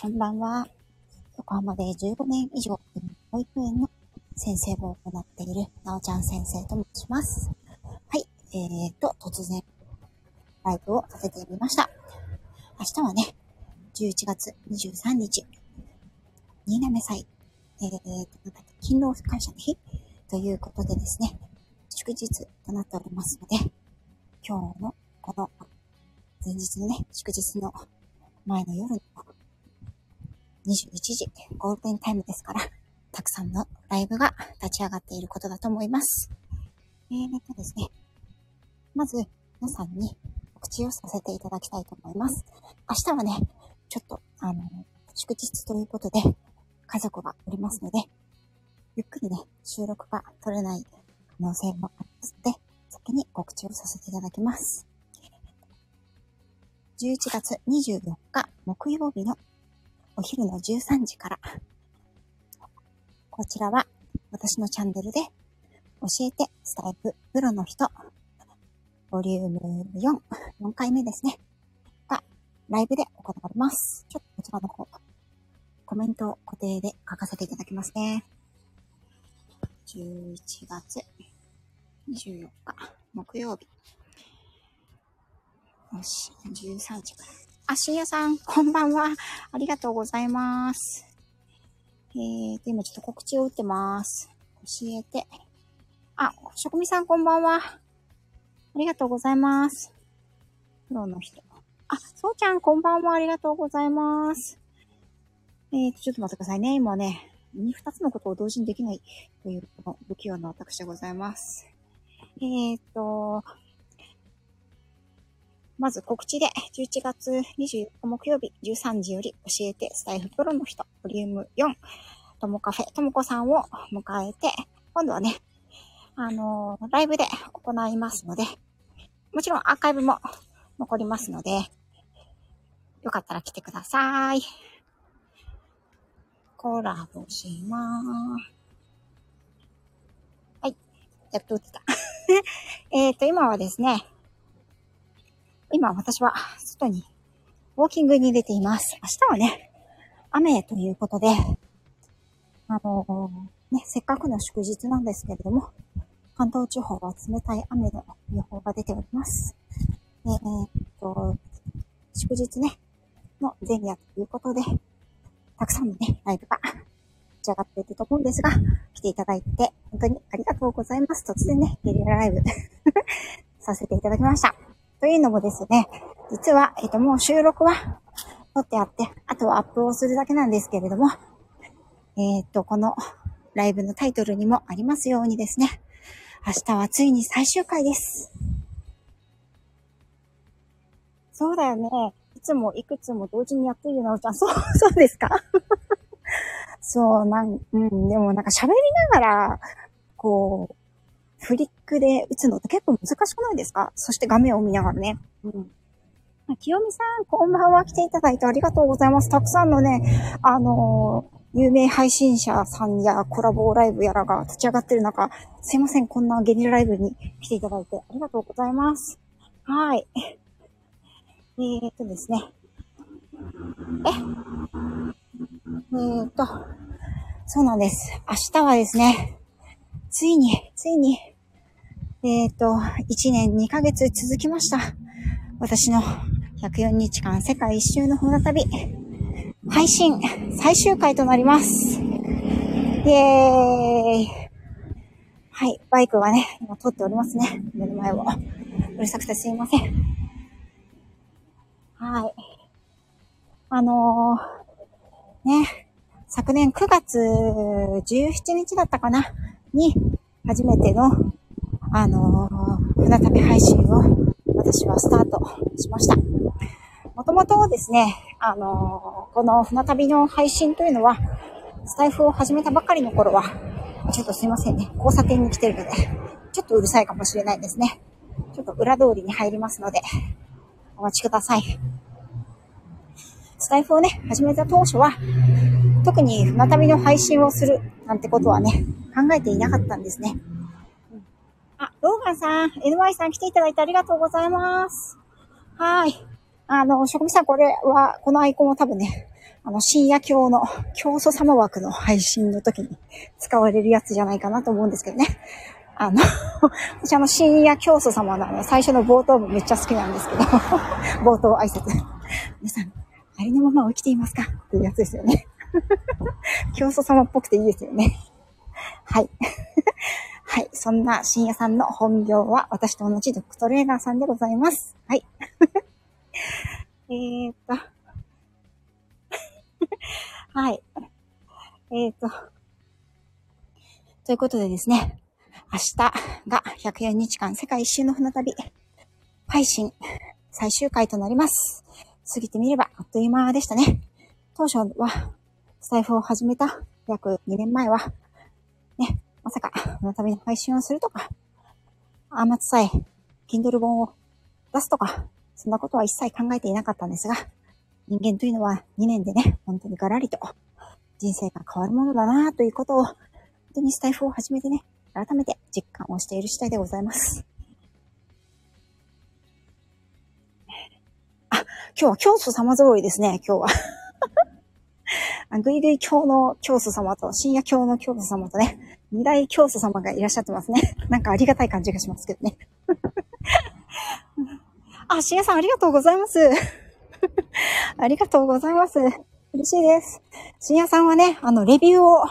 こんばんは。横浜で15年以上、保育園の先生を行っている、なおちゃん先生と申します。はい。えーと、突然、ライブをさせてみました。明日はね、11月23日、新滑祭、えーと、勤労感謝の日？ということでですね、祝日となっておりますので、今日のこの前日のね、祝日の前の夜の21時、ゴールデンタイムですから、たくさんのライブが立ち上がっていることだと思います。えーとですね、まず皆さんに告知をさせていただきたいと思います。明日はね、ちょっと、あの、祝日ということで、家族がおりますので、ゆっくりね、収録が取れない可能性もありますので、先に告知をさせていただきます。11月24日木曜日のお昼の13時から、こちらは私のチャンネルで教えてスタイフプロの人、ボリューム4、4回目ですね、がライブで行われます。ちょっとこちらの方、コメントを固定で書かせていただきますね。11月24日、木曜日。よし、13時から。あ、深夜さん、こんばんは。ありがとうございます。えーと、今ちょっと告知を打ってます。教えて。あ、職味さんこんばんは。ありがとうございます。プロの人。あ、そうちゃんこんばんは。ありがとうございます。えーと、ちょっと待ってくださいね。今ね、二つのことを同時にできないという、この不器用な私でございます。えーと、まず告知で、11月24日木曜日13時より教えてスタイフプロの人、ボリューム4、ともカフェ、ともこさんを迎えて、今度はね、あのー、ライブで行いますので、もちろんアーカイブも残りますので、よかったら来てください。コラボしまーす。はい。やっと打ってた。えっと、今はですね、今私は外にウォーキングに出ています。明日はね、雨ということで、あのー、ね、せっかくの祝日なんですけれども、関東地方は冷たい雨の予報が出ております。えー、っと、祝日ね、の前夜ということで、たくさんのね、ライブが立ち上がっていると思うんですが、来ていただいて、本当にありがとうございます。突然ね、ゲリラライブ させていただきました。というのもですね、実は、えっ、と、もう収録は撮ってあって、あとはアップをするだけなんですけれども、えっ、と、このライブのタイトルにもありますようにですね、明日はついに最終回です。そうだよね。いつもいくつも同時にやっているなおちゃん。そう、そうですか？そう、なん、うん、でもなんか喋りながら、こう、フリックで打つのって結構難しくないですか？そして画面を見ながらね。うん。清美さん、こんばんは。来ていただいてありがとうございます。たくさんのね、あのー、有名配信者さんやコラボライブやらが立ち上がってる中、すいません、こんなゲリラライブに来ていただいてありがとうございます。はい。えー、っとですね。え、えー、っと、そうなんです。明日はですね、ついに、ついに、えっ、ー、と、1年2ヶ月続きました。私の104日間世界一周の船旅、配信最終回となります。イェーイはい、バイクがね、今撮っておりますね。目の前を。うるさくてすいません。はい。あのー、ね、昨年9月17日だったかな。に、初めての、あのー、船旅配信を私はスタートしました。もともとですね、あのー、この船旅の配信というのは、スタイフを始めたばかりの頃は、ちょっとすいませんね、交差点に来てるので、ちょっとうるさいかもしれないですね。ちょっと裏通りに入りますので、お待ちください。スタイフをね、始めた当初は、特に船旅の配信をするなんてことはね、考えていなかったんですね。あ、ローガンさん、NY さん来ていただいてありがとうございます。はい。あの、職味さん、これは、このアイコンは多分ね、あの、深夜教の、教祖様枠の配信の時に使われるやつじゃないかなと思うんですけどね。あの、私あの、深夜教祖様のあの、最初の冒頭部めっちゃ好きなんですけど、冒頭挨拶。皆さん、ありのまま起きていますかっていうやつですよね。教祖様っぽくていいですよね。はい。はい。そんな深夜さんの本業は私と同じドッグトレーナーさんでございます。はい。えっと。はい。えーっと。ということでですね。明日が104日間世界一周の船旅配信最終回となります。過ぎてみればあっという間でしたね。当初はスタイフを始めた。約2年前は、ね、まさか船旅の配信をするとか、あまつさえ Kindle 本を出すとか、そんなことは一切考えていなかったんですが、人間というのは2年でね、本当にガラリと人生が変わるものだなということを、本当にスタイフを始めてね、改めて実感をしている次第でございます。あ、今日は教祖様揃いですね、今日は。ぐいぐい教の教祖様と、深夜教の教祖様とね、二大教祖様がいらっしゃってますね。なんかありがたい感じがしますけどね。あ、深夜さんありがとうございます。ありがとうございます。嬉しいです。深夜さんはね、あの、レビューを、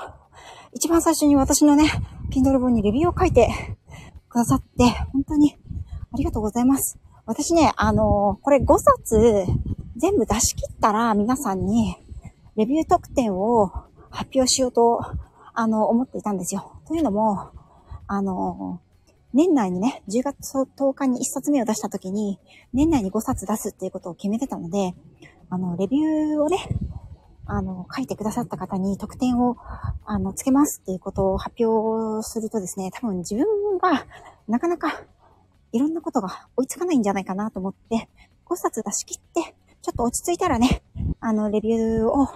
一番最初に私のね、Kindle 本にレビューを書いてくださって、本当にありがとうございます。私ね、あのー、これ5冊全部出し切ったら皆さんにレビュー特典を発表しようと、あの、思っていたんですよ。というのも、あの、年内にね、10月10日に1冊目を出した時に、年内に5冊出すっていうことを決めてたので、あの、レビューをね、あの、書いてくださった方に特典を、あの、つけますっていうことを発表するとですね、多分自分がなかなかいろんなことが追いつかないんじゃないかなと思って、5冊出し切って、ちょっと落ち着いたらね、あの、レビューを、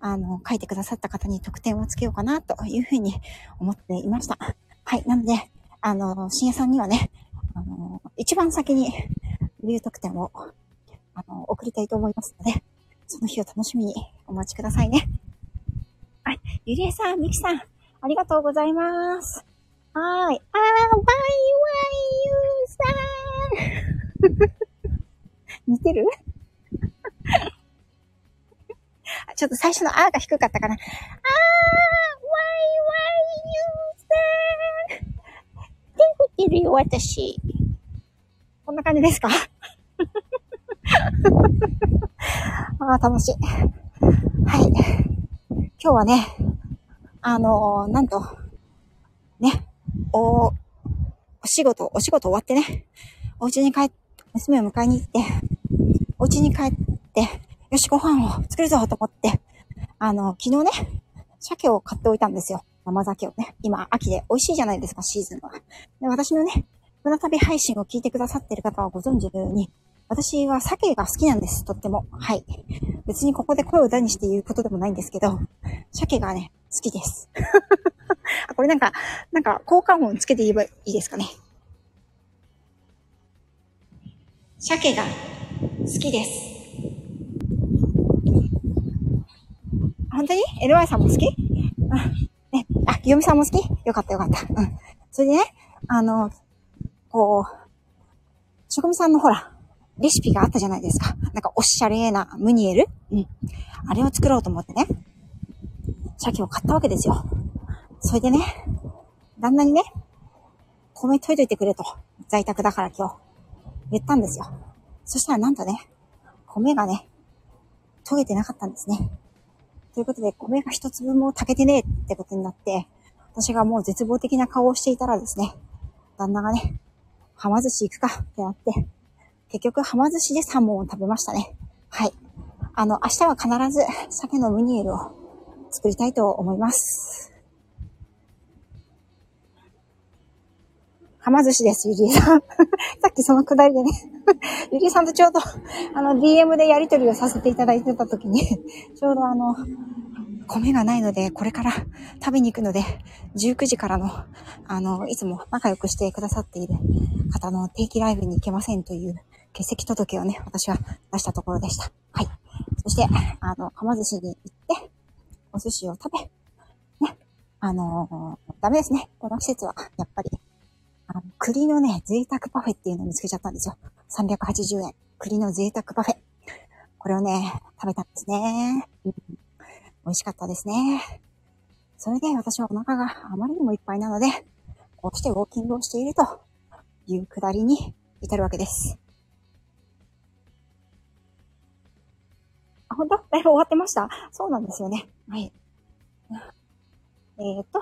あの、書いてくださった方に特典をつけようかなというふうに思っていました。はい。なので、あの、深夜さんにはね、あの、一番先にレビュー特典を、あの、送りたいと思いますので、その日を楽しみにお待ちくださいね。はい。ゆりえさん、みきさん、ありがとうございます。はーい。あー、バイワイユーさん 似てる？ちょっと最初のあーが低かったかな。あー、ワイワイユーさん手振ってるよ、私。こんな感じですか？ああ、楽しい。はい。今日はね、あのー、なんと、ね、お、お仕事、お仕事終わってね、お家に帰って、娘を迎えに行って、お家に帰って、よし、ご飯を作るぞと思って、あの、昨日ね、鮭を買っておいたんですよ。生鮭をね。今、秋で美味しいじゃないですか、シーズンは。で、私のね、船旅配信を聞いてくださってる方はご存知のように、私は鮭が好きなんです、とっても。はい。別にここで声を大にして言うことでもないんですけど、鮭がね、好きです。これなんか、なんか、効果音つけて言えばいいですかね。鮭が好きです。本当に ?LY さんも好き？あ、ね、あ、ヨミさんも好き？よかったよかった。うん。それでね、あの、こう、職人さんのほら、レシピがあったじゃないですか。なんかおしゃれなムニエル？うん。あれを作ろうと思ってね。鮭を買ったわけですよ。それでね、旦那にね、米研いといてくれと。在宅だから今日。言ったんですよ。そしたらなんとね、米がね、研げてなかったんですね。ということで、米が一粒も炊けてねえってことになって、私がもう絶望的な顔をしていたらですね、旦那がね、はま寿司行くかってなって、結局、はま寿司で3本を食べましたね。はい。あの、明日は必ず鮭のムニエルを作りたいと思います。はま寿司です、ゆりえさん。さっきそのくだりでね ゆりえさんとちょうど、あの、DM でやりとりをさせていただいてた時に ちょうどあの、米がないので、これから食べに行くので、19時からの、あの、いつも仲良くしてくださっている方の定期ライブに行けませんという欠席届をね、私は出したところでした。はい。そして、あの、はま寿司に行って、お寿司を食べ、ね、あのダメですね。この季節は、やっぱり、あの、栗のね、贅沢パフェっていうのを見つけちゃったんですよ。380円。栗の贅沢パフェ。これをね、食べたんですね。美味しかったですね。それで私はお腹があまりにもいっぱいなので、こうしてウォーキングをしているというくだりに至るわけです。あ、本当？ライブ終わってました？そうなんですよね。はい。えーと、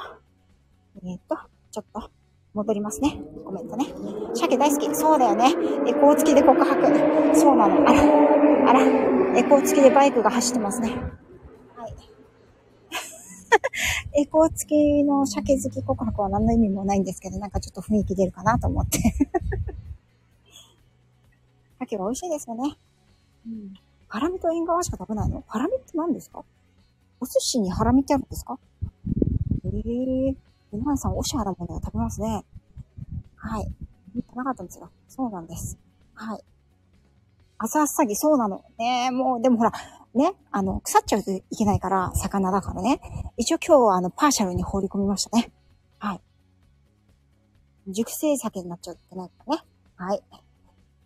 えーと、ちょっと、戻りますね。コメントね。鮭大好き。そうだよね。エコー付きで告白。そうなの。あら、あら、エコー付きでバイクが走ってますね。はい。エコー付きの鮭好き告白は何の意味もないんですけど、なんかちょっと雰囲気出るかなと思って。鮭は美味しいですよね。うん。ハラミと縁側しか食べないの？ハラミって何ですか？お寿司にハラミってあるんですか？ええー。皆前さん、おしゃれなものを食べますね。はい。見てなかったんですよ。そうなんです。はい。朝っさぎ、そうなの。ねえ、もう、でもほら、ね、あの、腐っちゃうといけないから、魚だからね。一応今日は、あの、パーシャルに放り込みましたね。はい。熟成酒になっちゃってないからね。はい。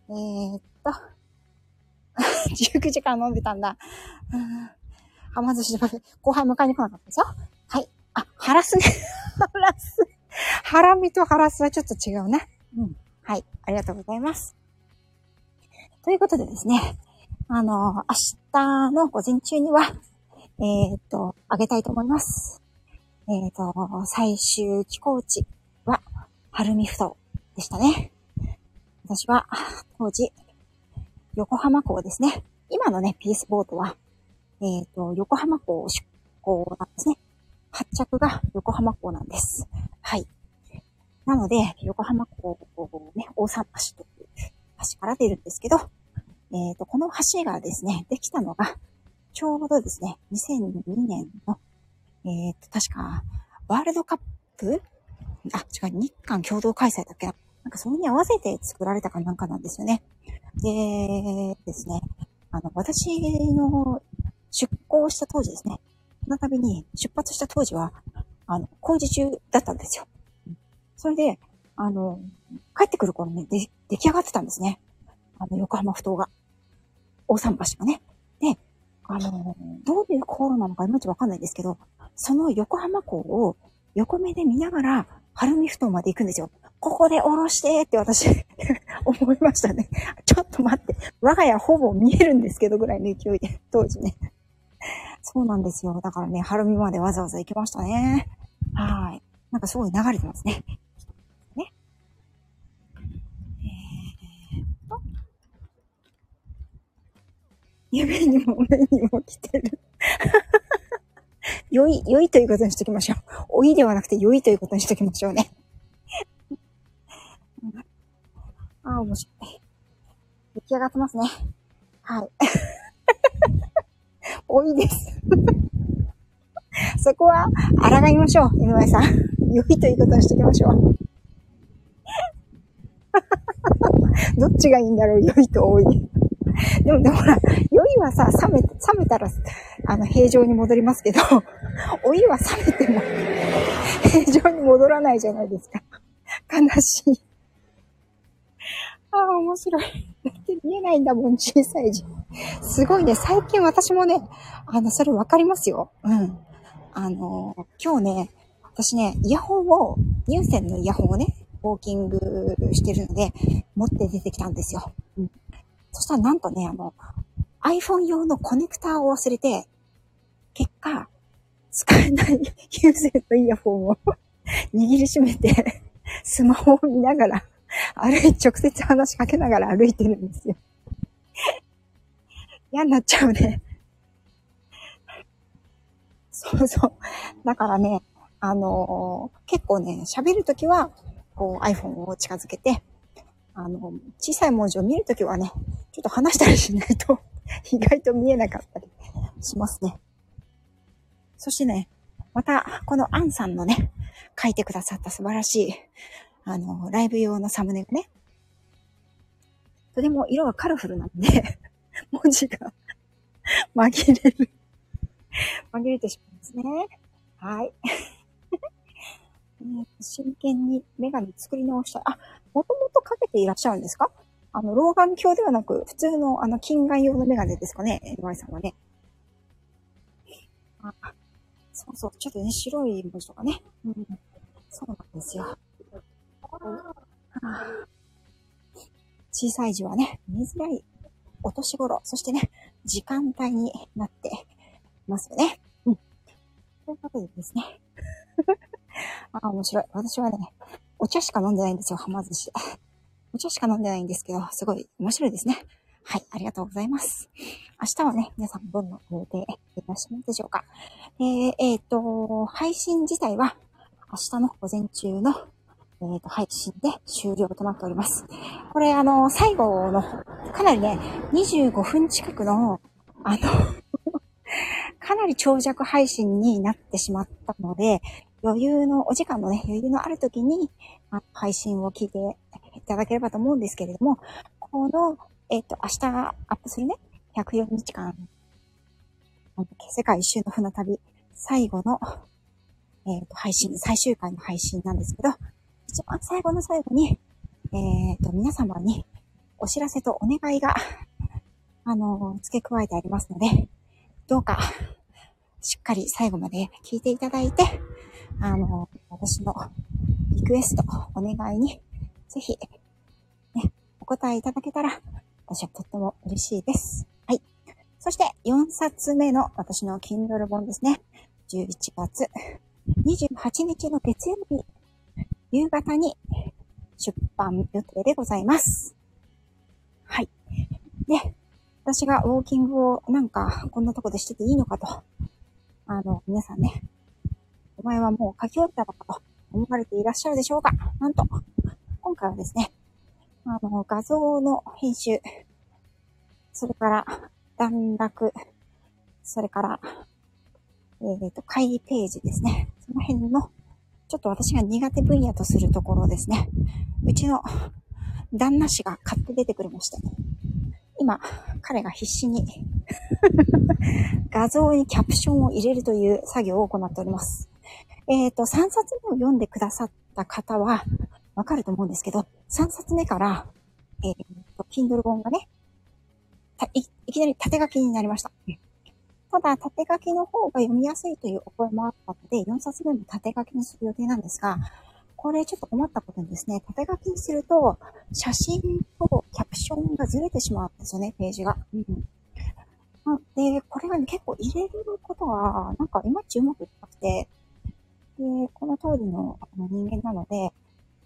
えー、っと。19時間飲んでたんだ。はま寿司で後輩迎えに来なかったですよ。はい。あ、ハラスね。ハラス。ハラミとハラスはちょっと違うね。うん。はい。ありがとうございます。ということでですね。あの、明日の午前中には、えーっと、あげたいと思います。えーっと、最終寄港地は、晴海ふ頭でしたね。私は、当時、横浜港ですね。今のね、ピースボートは、えーっと、横浜港出港なんですね。発着が横浜港なんです。はい。なので、横浜港をね、大桟橋という橋から出るんですけど、えっ、と、この橋がですね、できたのが、ちょうどですね、2002年の、えっ、と、確か、ワールドカップあ、違う、日韓共同開催だっけな。なんかそれに合わせて作られたかなんかなんですよね。で、ですね、あの、私の出港した当時ですね、の度に出発した当時は、あの、工事中だったんですよ。それで、あの、帰ってくる頃ね、で、出来上がってたんですね。あの、横浜不頭が。大桟橋がね。で、あの、どういう航路なのかいまいちわかんないんですけど、その横浜港を横目で見ながら、晴海ふ頭まで行くんですよ。ここで降ろしてって私 思いましたね。ちょっと待って。我が家ほぼ見えるんですけどぐらいの勢いで、当時ね。そうなんですよ。だからね、晴海までわざわざ行きましたね。はい。なんかすごい流れてますね。ね。えーっと。夢にも目にも来てる。良い、良いということにしときましょう。老いではなくて良いということにしときましょうね。ああ、面白い。出来上がってますね。はい。多いです。そこは、抗いましょう、井上さん。良いということにしときましょう。どっちがいいんだろう、良いと多い。でも、でもほら、酔いはさ、冷め、冷めたら、あの、平常に戻りますけど、お湯は冷めても、平常に戻らないじゃないですか。悲しい。ああ、面白い。だって見えないんだもん、小さい字。すごいね、最近私もね、あの、それわかりますよ。うん。あの、今日ね、私ね、イヤホンを、有線のイヤホンをね、ウォーキングしてるので、持って出てきたんですよ。うん。そしたらなんとね、あの、iPhone 用のコネクターを忘れて、結果、使えない有線のイヤホンを 握りしめて、スマホを見ながら、歩い、直接話しかけながら歩いてるんですよ。嫌になっちゃうね。そうそう。だからね、あのー結構ね、喋るときは、こう iPhone を近づけて、あの、小さい文字を見るときはね、ちょっと話したりしないと、意外と見えなかったりしますね。そしてね、また、このアンさんのね、書いてくださった素晴らしい、あの、ライブ用のサムネがね、とても色がカラフルなんで、文字が紛れる。紛れてしまいますね。はい。真剣にメガネ作り直したい。あ、もともとかけていらっしゃるんですか？あの、老眼鏡ではなく、普通のあの、近眼用のメガネですかね、岩井さんはね。あ、そうそう、ちょっとね、白い文字とかね。うん。そうなんですよ。小さい字はね、見づらいお年頃、そしてね、時間帯になってますよね。うん。ということでですね。あ、面白い。私はね、お茶しか飲んでないんですよ、はま寿司。お茶しか飲んでないんですけど、すごい面白いですね。はい、ありがとうございます。明日はね、皆さんどんな予定いらっしゃいますでしょうか。えー、えー、と、配信自体は明日の午前中のえっ、ー、と、配信で終了となっております。これ、あの、最後の、かなりね、25分近くの、あの かなり長尺配信になってしまったので、余裕の、お時間のね、余裕のある時に、あ配信を聞いていただければと思うんですけれども、この、えっ、ー、と、明日アップするね、104日間、世界一周の船旅、最後の、えっ、ー、と、配信、最終回の配信なんですけど、一番最後の最後に、えっ、ー、と、皆様にお知らせとお願いが、あの、付け加えてありますので、どうか、しっかり最後まで聞いていただいて、あの、私のリクエスト、お願いに、ぜひ、ね、お答えいただけたら、私はとっても嬉しいです。はい。そして、4冊目の私の Kindle 本ですね。11月28日の月曜日、夕方に出版予定でございます。はい。で、私がウォーキングをなんかこんなとこでしてていいのかと、あの、皆さんね、お前はもう書き終わったのかと思われていらっしゃるでしょうかなんと、今回はですね、あの、画像の編集、それから段落、それから、えっ、ー、と、会議ページですね。その辺の、ちょっと私が苦手分野とするところですね。うちの旦那氏が買って出てくれまして。今、彼が必死に画像にキャプションを入れるという作業を行っております。えっ、ー、と、3冊目を読んでくださった方は、わかると思うんですけど、3冊目から、えっ、ー、と、Kindle 本がね、いきなり縦書きになりました。ただ、縦書きの方が読みやすいというお声もあったので、4冊目も縦書きにする予定なんですが、これちょっと困ったことにですね、縦書きにすると、写真とキャプションがずれてしまうんですよね、ページが。うん。で、これがね、結構入れることが、なんかいまいちうまくいかなくて、で、この通りの人間なので、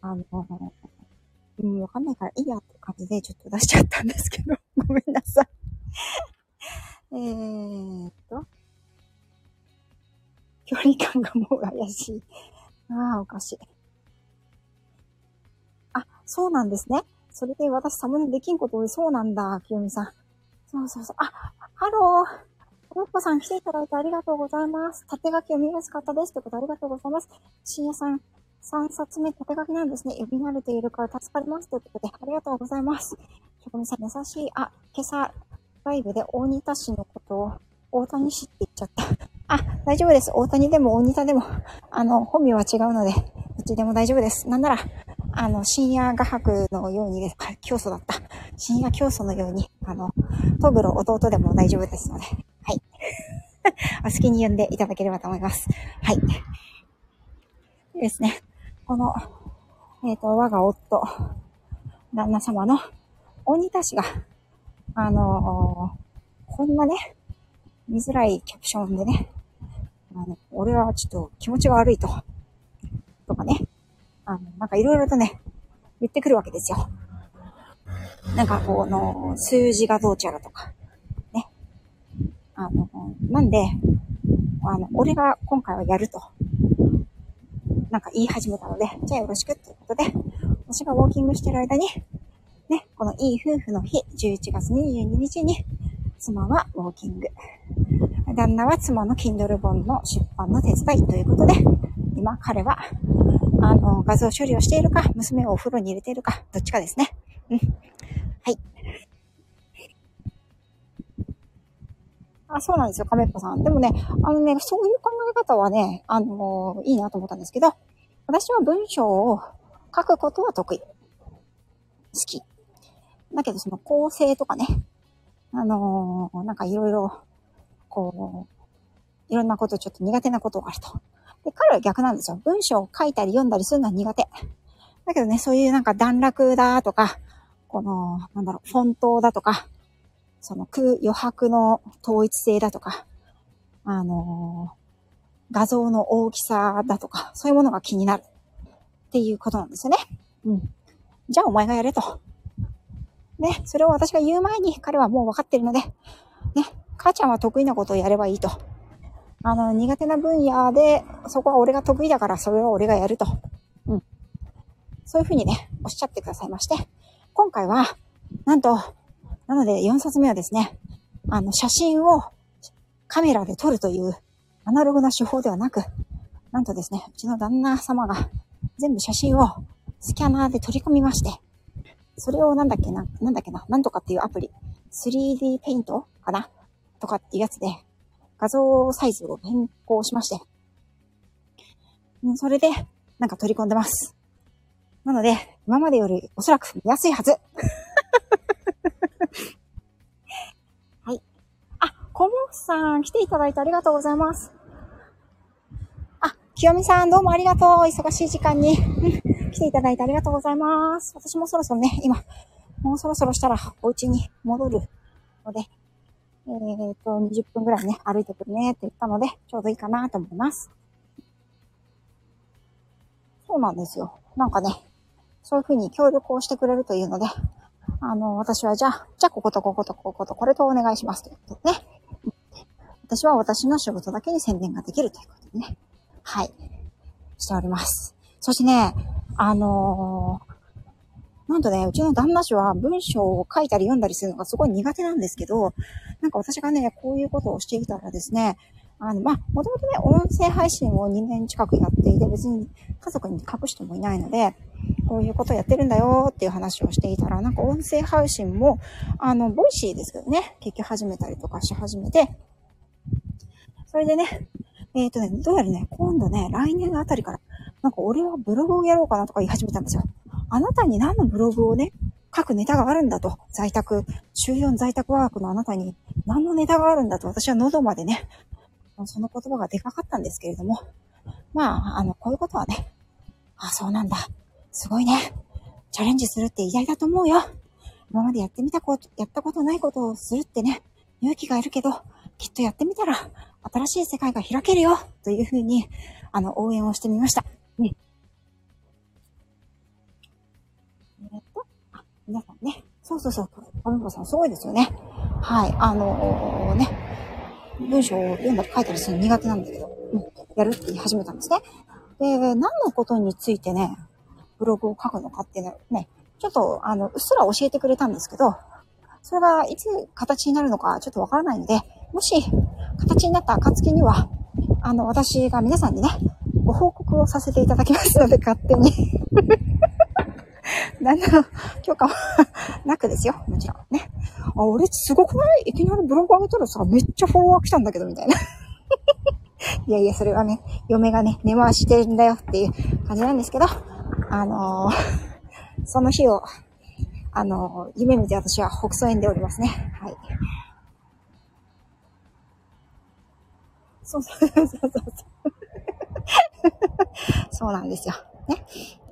あの、うん、わかんないからいいやって感じでちょっと出しちゃったんですけど、ごめんなさい。えーっと、距離感がもう怪しい。ああ、おかしい。あ、そうなんですね。それで私サムネできんこと多い。そうなんだ、清美さん。そうそうそう。あ、ハロー。ロッコさん来ていただいてありがとうございます。縦書き読みやすかったです。ということありがとうございます。深夜さん、3冊目縦書きなんですね。読み慣れているから助かります。ということで、ありがとうございます。ひょさん、優しい。あ、今朝、ライブで大仁田市のことを、大谷市って言っちゃった。あ、大丈夫です。大谷でも大仁田でも、あの、本名は違うので、どっちでも大丈夫です。なんなら、あの、深夜画伯のようにです。教祖だった。深夜教祖のように、あの、トグロ弟でも大丈夫ですので、はい。お好きに呼んでいただければと思います。はい。でですね、この、えっ、ー、と、我が夫、旦那様の大仁田氏が、あのー、こんなね、見づらいキャプションでね、あの、俺はちょっと気持ちが悪いと、とかね、あの、なんかいろいろとね、言ってくるわけですよ。なんかこの、数字がどうちゃらとか、ね。あの、なんで、あの、俺が今回はやると、なんか言い始めたので、じゃあよろしくっていうことで、私がウォーキングしてる間に、ね、このいい夫婦の日、11月22日に、妻はウォーキング。旦那は妻の Kindle 本の出版の手伝いということで、今彼はあの、画像処理をしているか、娘をお風呂に入れているか、どっちかですね。うん。はい。あ、そうなんですよ、亀っぽさん。でもね、あのね、そういう考え方はね、あのいいなと思ったんですけど、私は文章を書くことは得意。好き。だけどその構成とかね、あのー、なんかいろいろ、こう、いろんなことちょっと苦手なことがあると。で、彼は逆なんですよ。文章を書いたり読んだりするのは苦手。だけどね、そういうなんか段落だとか、この、なんだろう、フォントだとか、その空、余白の統一性だとか、あのー、画像の大きさだとか、そういうものが気になるっていうことなんですよね。うん。じゃあお前がやれと。ね、それを私が言う前に彼はもう分かってるので、ね、母ちゃんは得意なことをやればいいと。あの、苦手な分野で、そこは俺が得意だからそれを俺がやると。うん。そういうふうにね、おっしゃってくださいまして、今回は、なんと、なので4冊目はですね、あの、写真をカメラで撮るというアナログな手法ではなく、なんとですね、うちの旦那様が全部写真をスキャナーで取り込みまして、それをなんだっけな、なんだっけな、なんとかっていうアプリ、3D ペイントかな？とかっていうやつで、画像サイズを変更しまして、それで、なんか取り込んでます。なので、今までよりおそらく見やすいはず。はい。あ、コモフさん来ていただいてありがとうございます。あ、清美さんどうもありがとう。忙しい時間に来ていただいてありがとうございます。私もそろそろね、今、もうそろそろしたらお家に戻るので、えー、っと、20分ぐらいね、歩いてくるねって言ったので、ちょうどいいかなと思います。そうなんですよ。なんかね、そういうふうに協力をしてくれるというので、あの、私はじゃあ、じゃあこことこことこことこれとお願いしますということでね。私は私の仕事だけに宣伝ができるということでね。はい。しております。そしてね、あのー、なんとね、うちの旦那氏は文章を書いたり読んだりするのがすごい苦手なんですけど、なんか私がね、こういうことをしていたらですね、あの、まあ、もともとね、音声配信を2年近くやっていて、別に家族に隠してもいないので、こういうことやってるんだよっていう話をしていたら、なんか音声配信も、あの、ボイシーですけどね、結局始めたりとかし始めて、それでね、えっ、ー、とね、どうやらね、今度ね、来年あたりから、なんか俺はブログをやろうかなとか言い始めたんですよ。あなたに何のブログをね、書くネタがあるんだと。在宅、週4在宅ワークのあなたに何のネタがあるんだと。私は喉までね、その言葉がでかかったんですけれども。まあ、あの、こういうことはね、あ、そうなんだ。すごいね。チャレンジするって偉大だと思うよ。今までやってみたこと、やったことないことをするってね、勇気がいるけど、きっとやってみたら、新しい世界が開けるよというふうに、あの、応援をしてみました。うん。えっと、あ、皆さんね。そうそうそう。アミコさんすごいですよね。はい。あのー、ね。文章を読んだり書いたりするの苦手なんだけど、うん。やるって言い始めたんですね。で、何のことについてね、ブログを書くのかっていうのね、ちょっと、あの、うっすら教えてくれたんですけど、それがいつ形になるのかちょっとわからないので、もし形になった暁には、あの、私が皆さんにね、ご報告をさせていただきますので、勝手に 何の許可はなくですよ。もちろんね。あ、俺すごくない？いきなりブログ上げたらさ、めっちゃフォロワー来たんだけど、みたいな。いやいや、それはね、嫁がね、根回してるんだよっていう感じなんですけど、あのー、その日を、あのー、夢見て私は北総園でおりますね。はい。そうそうそうそう そう。なんですよ。ね。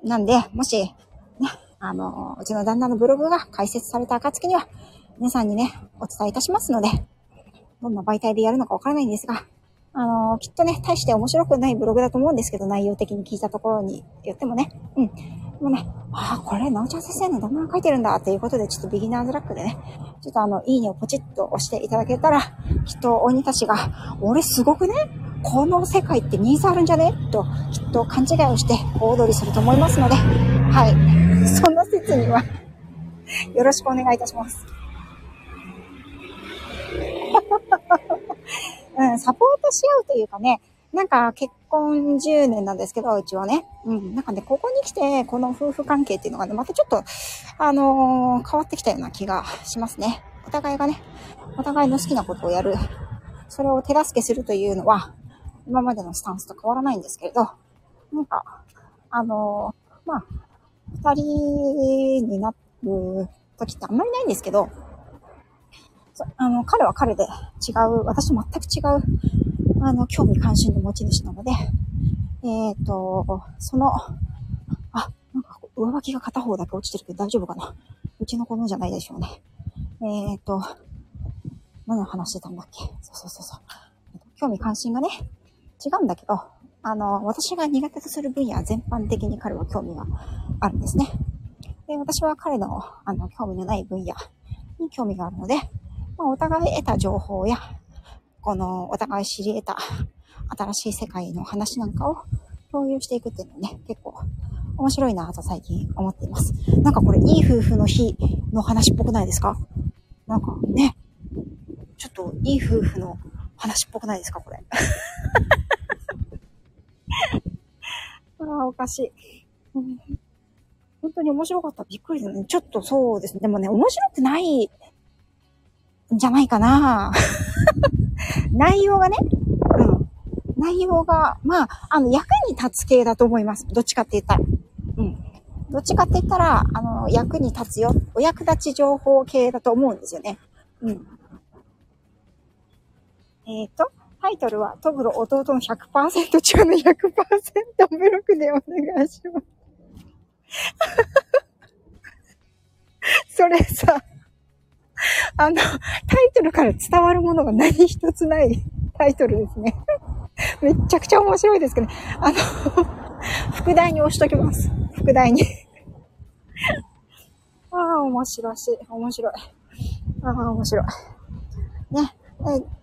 なんで、もし、ね、あの、うちの旦那のブログが開設された暁には、皆さんにね、お伝えいたしますので、どんな媒体でやるのかわからないんですが、あの、きっとね、大して面白くないブログだと思うんですけど、内容的に聞いたところに言ってもね、うん。でもね、ああ、これ、なおちゃん先生の旦那が書いてるんだっていうことで、ちょっとビギナーズラックでね、ちょっとあの、いいねをポチッと押していただけたら、きっと鬼たちが、俺すごくね、この世界ってニーズあるんじゃね？と、きっと勘違いをして、大踊りすると思いますので、はい。そんな説には よろしくお願いいたします。うん、サポートし合うというかね、なんか結婚10年なんですけど、うちはね。うん。なんかね、ここに来て、この夫婦関係っていうのがね、またちょっと、あのー、変わってきたような気がしますね。お互いがね、お互いの好きなことをやるそれを手助けするというのは、今までのスタンスと変わらないんですけれど、なんか、あのー、まあ、二人になる時ってあんまりないんですけど、あの、彼は彼で違う、私全く違う、あの、興味関心の持ち主なので、えっ、ー、と、その、あ、なんか上履きが片方だけ落ちてるけど大丈夫かなうちの子のじゃないでしょうね。えっ、ー、と、何を話してたんだっけ？そうそうそうそう。興味関心がね、違うんだけど、あの、私が苦手とする分野全般的に彼は興味があるんですね。で、私は彼の、あの、興味のない分野に興味があるので、まあ、お互い得た情報や、この、お互い知り得た新しい世界の話なんかを共有していくっていうのはね、結構面白いなと最近思っています。なんかこれ、いい夫婦の日の話っぽくないですか？なんかね、ちょっといい夫婦の話っぽくないですかこれ？ああ、おかしい。本当に面白かった。びっくりだね。ちょっとそうですね。でもね、面白くないんじゃないかな 内容がね、うん。内容が、まあ、あの、役に立つ系だと思います。どっちかって言ったら。うん。どっちかって言ったら、あの、役に立つよ。お役立ち情報系だと思うんですよね。うん。えっ、ー、と、タイトルは、トグロ弟の100%中の100%ブロックでお願いします。それさ、あの、タイトルから伝わるものが何一つないタイトルですね。めっちゃくちゃ面白いですけど、ね、あの、副題に押しときます。副題に。ああ、面白い、面白い。ああ、面白い。ね。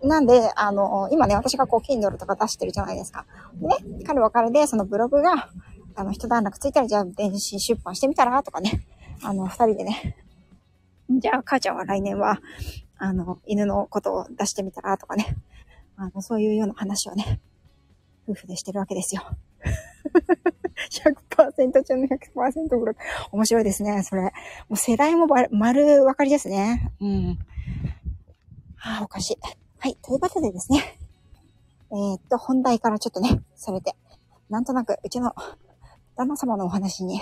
なんで、あの、今ね、私がこう、Kindle とか出してるじゃないですか。でね、彼は彼で、そのブログが、あの、一段落ついたら、じゃあ電子出版してみたらとかね。あの、二人でね。じゃあ、母ちゃんは来年は、あの、犬のことを出してみたらとかね。あの、そういうような話をね、夫婦でしてるわけですよ。100%中の100%ブロック。面白いですね、それ。もう世代も丸分かりですね。うん。はあ、おかしい。はい。ということでですね。えー、っと、本題からちょっとね、されて、なんとなく、うちの旦那様のお話に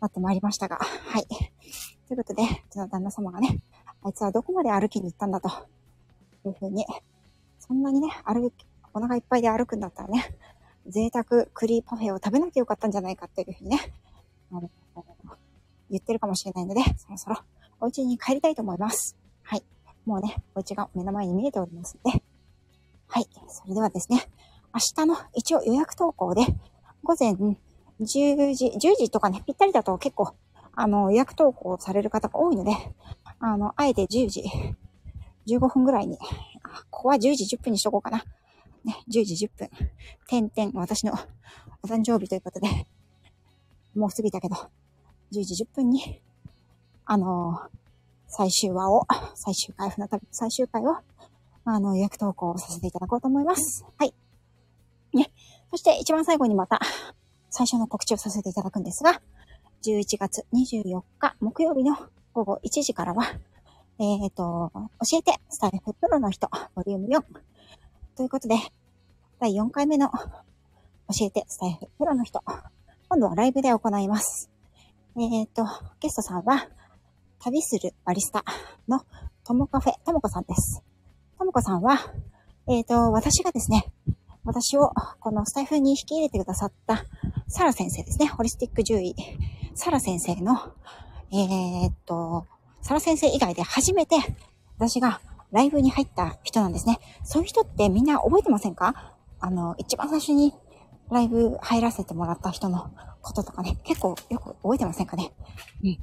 なってまいりましたが、はい。ということで、うちの旦那様がね、あいつはどこまで歩きに行ったんだと、いうふうに、そんなにね、歩き、お腹いっぱいで歩くんだったらね、贅沢栗パフェを食べなきゃよかったんじゃないかっていうふうにね、あの、言ってるかもしれないので、そろそろお家に帰りたいと思います。はい。もうね、お家が目の前に見えておりますので、はい。それではですね、明日の一応予約投稿で、午前10時、10時とかね、ぴったりだと結構、あの、予約投稿される方が多いので、あの、あえて10時、15分ぐらいに、ここは10時10分にしとこうかな。ね、10時10分。点々、私の お誕生日ということで、もう過ぎたけど、10時10分に、あの最終話を、最終回、船旅最終回を、あの、予約投稿させていただこうと思います。はい。ね。そして一番最後にまた、最初の告知をさせていただくんですが、11月24日木曜日の午後1時からは、えっ、ー、と、教えてスタイフプロの人、ボリューム4。ということで、第4回目の教えてスタイフプロの人、今度はライブで行います。えっ、ー、と、ゲストさんは、旅するバリスタのともカフェ、ともこさんです。ともこさんは、えっ、ー、と、私がですね、私をこのスタイフに引き入れてくださったサラ先生ですね。ホリスティック獣医。サラ先生の、えー、っと、サラ先生以外で初めて私がライブに入った人なんですね。そういう人ってみんな覚えてませんか？あの、一番最初にライブ入らせてもらった人のこととかね、結構よく覚えてませんかね？うん。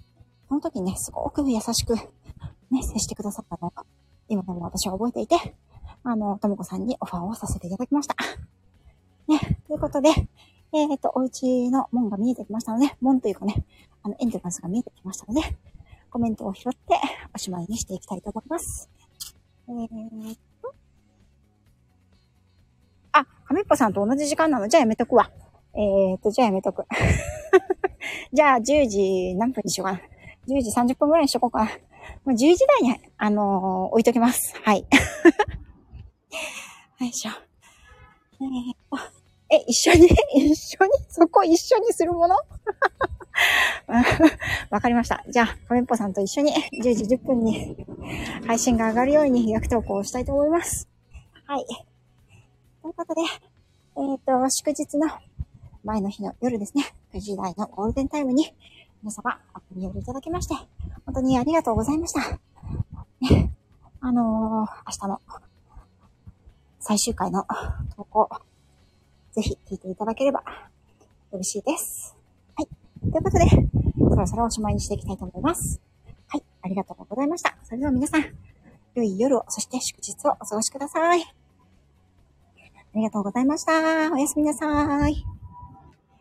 その時ね、すごく優しく、ね、接してくださったのが、今でも私は覚えていて、あの、ともこさんにオファーをさせていただきました。ね、ということで、えっ、ー、と、お家の門が見えてきましたので、門というかね、あの、エントランスが見えてきましたので、コメントを拾っておしまいにしていきたいと思います。えーと。あ、亀っぽさんと同じ時間なの？じゃあやめとくわ。えーと、じゃあやめとく。じゃあ10時何分にしようかな。10時30分ぐらいにしとこうか。もう10時台に、あのー、置いときます。はい。よいしょ。えー、っと、え、一緒に 一緒に？そこ一緒にするもの？わかりました。じゃあ、コメンポさんと一緒に10時10分に配信が上がるように役投稿をしたいと思います。はい。ということで、えっ、ー、と、祝日の前の日の夜ですね、9時台のゴールデンタイムに皆様おに寄りいただきまして、本当にありがとうございました。ね、あのー、明日の最終回の投稿、ぜひ聞いていただければ嬉しいです。はい。ということで、そろそろおしまいにしていきたいと思います。はい。ありがとうございました。それでは皆さん、良い夜を、そして祝日をお過ごしください。ありがとうございました。おやすみなさい。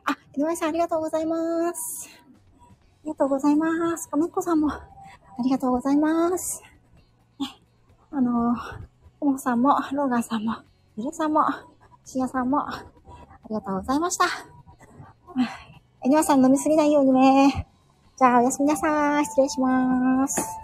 あ、井上さんありがとうございます。ありがとうございます。かめっこさんも、ありがとうございます。ね、あのともさんも、ローガンさんも、ゆるさんも、しやさんも、ありがとうございました。えにわさん飲みすぎないようにね。じゃあ、おやすみなさい。失礼します。